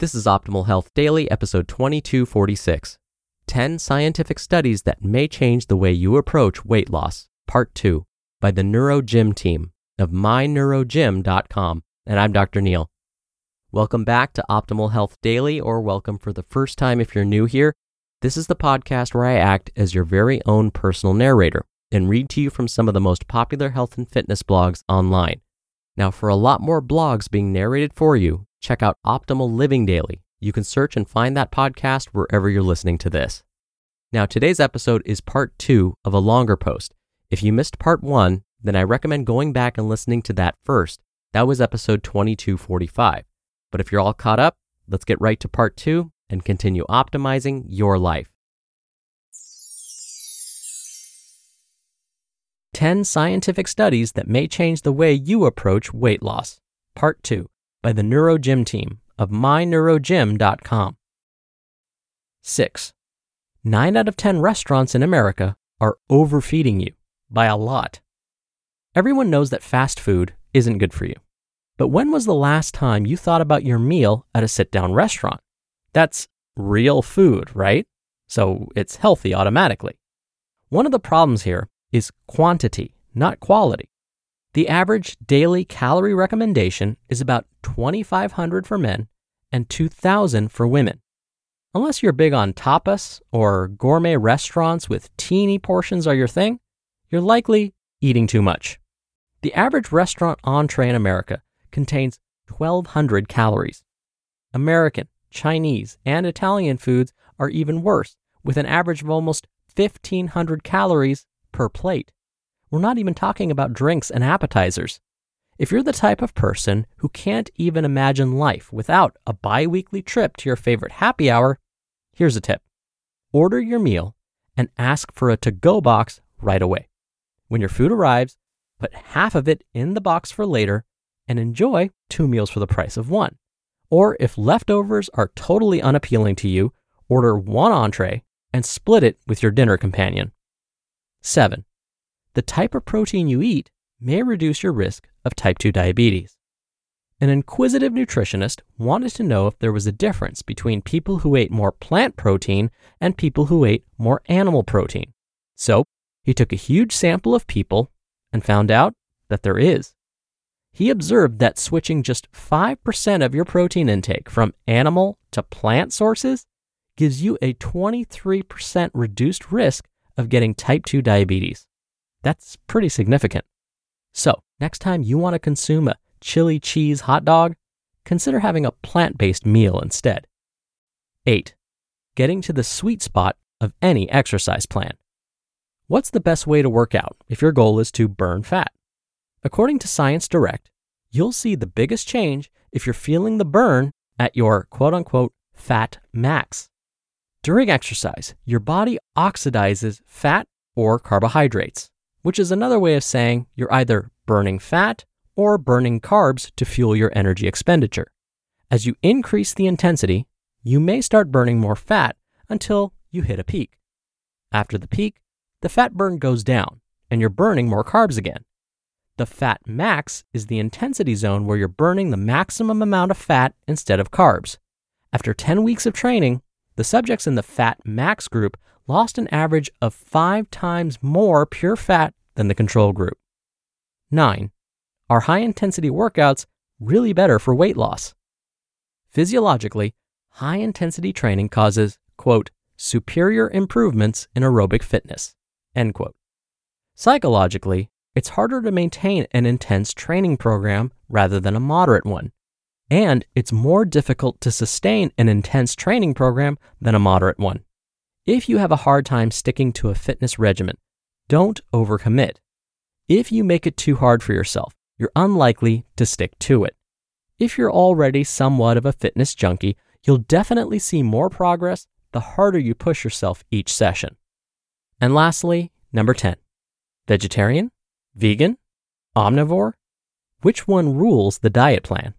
This is Optimal Health Daily, episode 2246 10 Scientific Studies That May Change the Way You Approach Weight Loss, Part 2, by the NeuroGym team of myneurogym.com. And I'm Dr. Neal. Welcome back to Optimal Health Daily, or welcome for the first time if you're new here. This is the podcast where I act as your very own personal narrator and read to you from some of the most popular health and fitness blogs online. Now, for a lot more blogs being narrated for you, check out Optimal Living Daily. You can search and find that podcast wherever you're listening to this. Now, today's episode is part two of a longer post. If you missed part one, then I recommend going back and listening to that first. That was episode 2245. But if you're all caught up, let's get right to part two and continue optimizing your life. 10 Scientific Studies That May Change the Way You Approach Weight Loss, Part 2 by the NeuroGym team of myneurogym.com. 6. 9 out of 10 restaurants in America are overfeeding you by a lot. Everyone knows that fast food isn't good for you. But when was the last time you thought about your meal at a sit down restaurant? That's real food, right? So it's healthy automatically. One of the problems here is quantity, not quality. The average daily calorie recommendation is about 2,500 for men and 2,000 for women. Unless you're big on tapas or gourmet restaurants with teeny portions are your thing, you're likely eating too much. The average restaurant entree in America contains 1,200 calories. American, Chinese, and Italian foods are even worse, with an average of almost 1,500 calories per plate. We're not even talking about drinks and appetizers. If you're the type of person who can't even imagine life without a bi weekly trip to your favorite happy hour, here's a tip order your meal and ask for a to go box right away. When your food arrives, put half of it in the box for later and enjoy two meals for the price of one. Or if leftovers are totally unappealing to you, order one entree and split it with your dinner companion. 7 the type of protein you eat may reduce your risk of type 2 diabetes. An inquisitive nutritionist wanted to know if there was a difference between people who ate more plant protein and people who ate more animal protein. So, he took a huge sample of people and found out that there is. He observed that switching just 5% of your protein intake from animal to plant sources gives you a 23% reduced risk of getting type 2 diabetes. That's pretty significant. So, next time you want to consume a chili cheese hot dog, consider having a plant based meal instead. 8. Getting to the sweet spot of any exercise plan. What's the best way to work out if your goal is to burn fat? According to Science Direct, you'll see the biggest change if you're feeling the burn at your quote unquote fat max. During exercise, your body oxidizes fat or carbohydrates which is another way of saying you're either burning fat or burning carbs to fuel your energy expenditure. As you increase the intensity, you may start burning more fat until you hit a peak. After the peak, the fat burn goes down and you're burning more carbs again. The fat max is the intensity zone where you're burning the maximum amount of fat instead of carbs. After 10 weeks of training, the subjects in the fat max group lost an average of five times more pure fat than the control group. 9. Are high intensity workouts really better for weight loss? Physiologically, high intensity training causes, quote, superior improvements in aerobic fitness, end quote. Psychologically, it's harder to maintain an intense training program rather than a moderate one. And it's more difficult to sustain an intense training program than a moderate one. If you have a hard time sticking to a fitness regimen, don't overcommit. If you make it too hard for yourself, you're unlikely to stick to it. If you're already somewhat of a fitness junkie, you'll definitely see more progress the harder you push yourself each session. And lastly, number 10 vegetarian, vegan, omnivore? Which one rules the diet plan?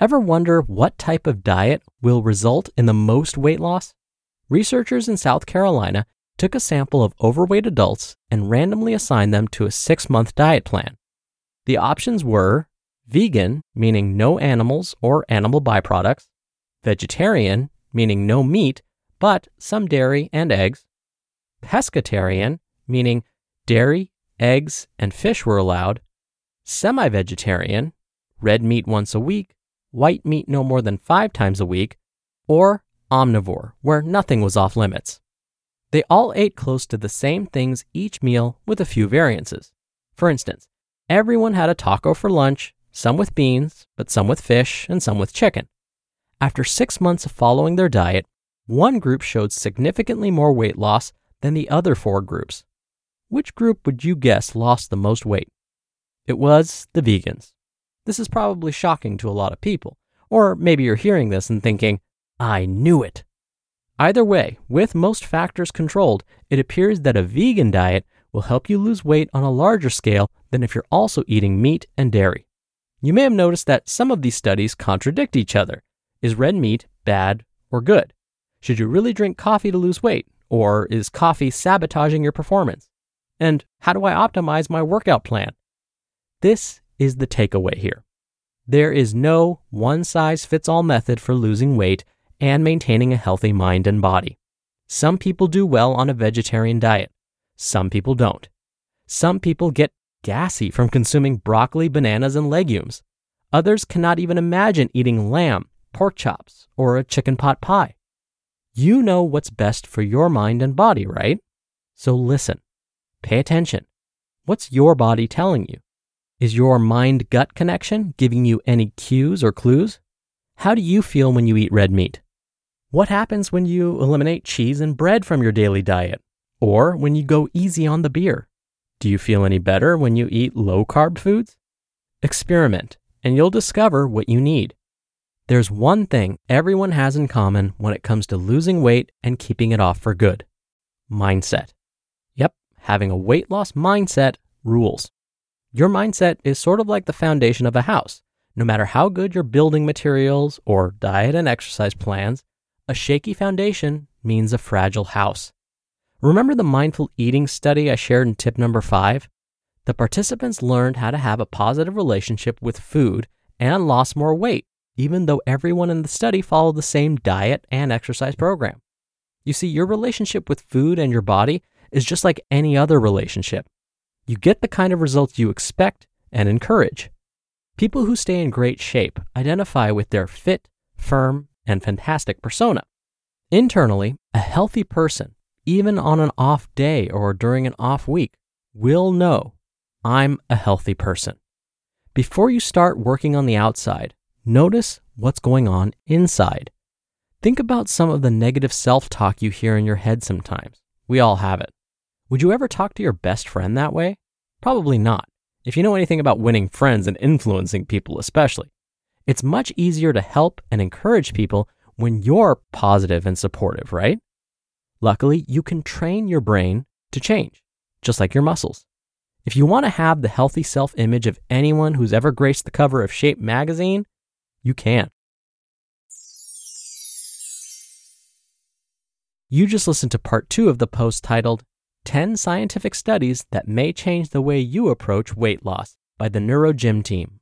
Ever wonder what type of diet will result in the most weight loss? Researchers in South Carolina took a sample of overweight adults and randomly assigned them to a six month diet plan. The options were vegan, meaning no animals or animal byproducts, vegetarian, meaning no meat, but some dairy and eggs, pescatarian, meaning dairy, eggs, and fish were allowed, semi vegetarian, red meat once a week, white meat no more than five times a week, or omnivore, where nothing was off limits. They all ate close to the same things each meal with a few variances. For instance, everyone had a taco for lunch, some with beans, but some with fish, and some with chicken. After six months of following their diet, one group showed significantly more weight loss than the other four groups. Which group would you guess lost the most weight? It was the vegans. This is probably shocking to a lot of people. Or maybe you're hearing this and thinking, I knew it. Either way, with most factors controlled, it appears that a vegan diet will help you lose weight on a larger scale than if you're also eating meat and dairy. You may have noticed that some of these studies contradict each other. Is red meat bad or good? Should you really drink coffee to lose weight? Or is coffee sabotaging your performance? And how do I optimize my workout plan? This is the takeaway here. There is no one size fits all method for losing weight and maintaining a healthy mind and body. Some people do well on a vegetarian diet, some people don't. Some people get gassy from consuming broccoli, bananas, and legumes. Others cannot even imagine eating lamb, pork chops, or a chicken pot pie. You know what's best for your mind and body, right? So listen, pay attention. What's your body telling you? Is your mind gut connection giving you any cues or clues? How do you feel when you eat red meat? What happens when you eliminate cheese and bread from your daily diet? Or when you go easy on the beer? Do you feel any better when you eat low carb foods? Experiment, and you'll discover what you need. There's one thing everyone has in common when it comes to losing weight and keeping it off for good mindset. Yep, having a weight loss mindset rules. Your mindset is sort of like the foundation of a house. No matter how good your building materials or diet and exercise plans, a shaky foundation means a fragile house. Remember the mindful eating study I shared in tip number five? The participants learned how to have a positive relationship with food and lost more weight, even though everyone in the study followed the same diet and exercise program. You see, your relationship with food and your body is just like any other relationship you get the kind of results you expect and encourage. People who stay in great shape identify with their fit, firm, and fantastic persona. Internally, a healthy person, even on an off day or during an off week, will know I'm a healthy person. Before you start working on the outside, notice what's going on inside. Think about some of the negative self talk you hear in your head sometimes. We all have it. Would you ever talk to your best friend that way? Probably not, if you know anything about winning friends and influencing people, especially. It's much easier to help and encourage people when you're positive and supportive, right? Luckily, you can train your brain to change, just like your muscles. If you want to have the healthy self image of anyone who's ever graced the cover of Shape magazine, you can. You just listened to part two of the post titled 10 Scientific Studies That May Change the Way You Approach Weight Loss by the NeuroGym team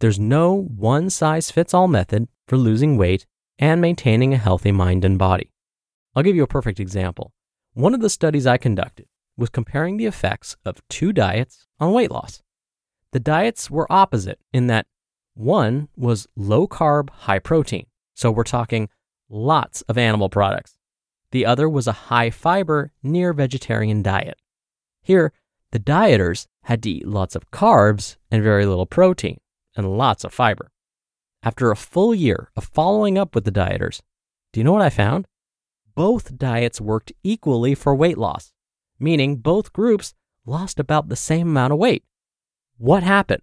there's no one size fits all method for losing weight and maintaining a healthy mind and body. I'll give you a perfect example. One of the studies I conducted was comparing the effects of two diets on weight loss. The diets were opposite in that one was low carb, high protein. So we're talking lots of animal products. The other was a high fiber, near vegetarian diet. Here, the dieters had to eat lots of carbs and very little protein and lots of fiber. After a full year of following up with the dieters, do you know what I found? Both diets worked equally for weight loss, meaning both groups lost about the same amount of weight. What happened?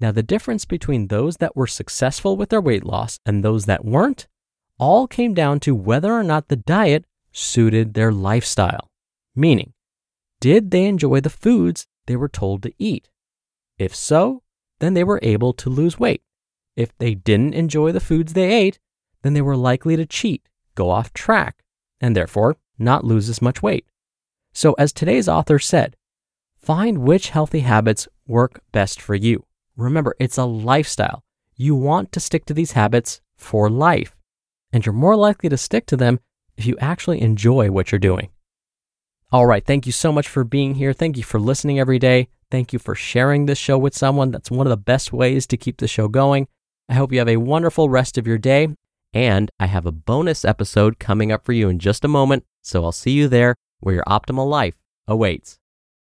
Now, the difference between those that were successful with their weight loss and those that weren't all came down to whether or not the diet suited their lifestyle. Meaning, did they enjoy the foods they were told to eat? If so, then they were able to lose weight. If they didn't enjoy the foods they ate, then they were likely to cheat, go off track, and therefore not lose as much weight. So, as today's author said, find which healthy habits work best for you. Remember, it's a lifestyle. You want to stick to these habits for life, and you're more likely to stick to them if you actually enjoy what you're doing. All right, thank you so much for being here. Thank you for listening every day. Thank you for sharing this show with someone. That's one of the best ways to keep the show going. I hope you have a wonderful rest of your day. And I have a bonus episode coming up for you in just a moment. So I'll see you there where your optimal life awaits.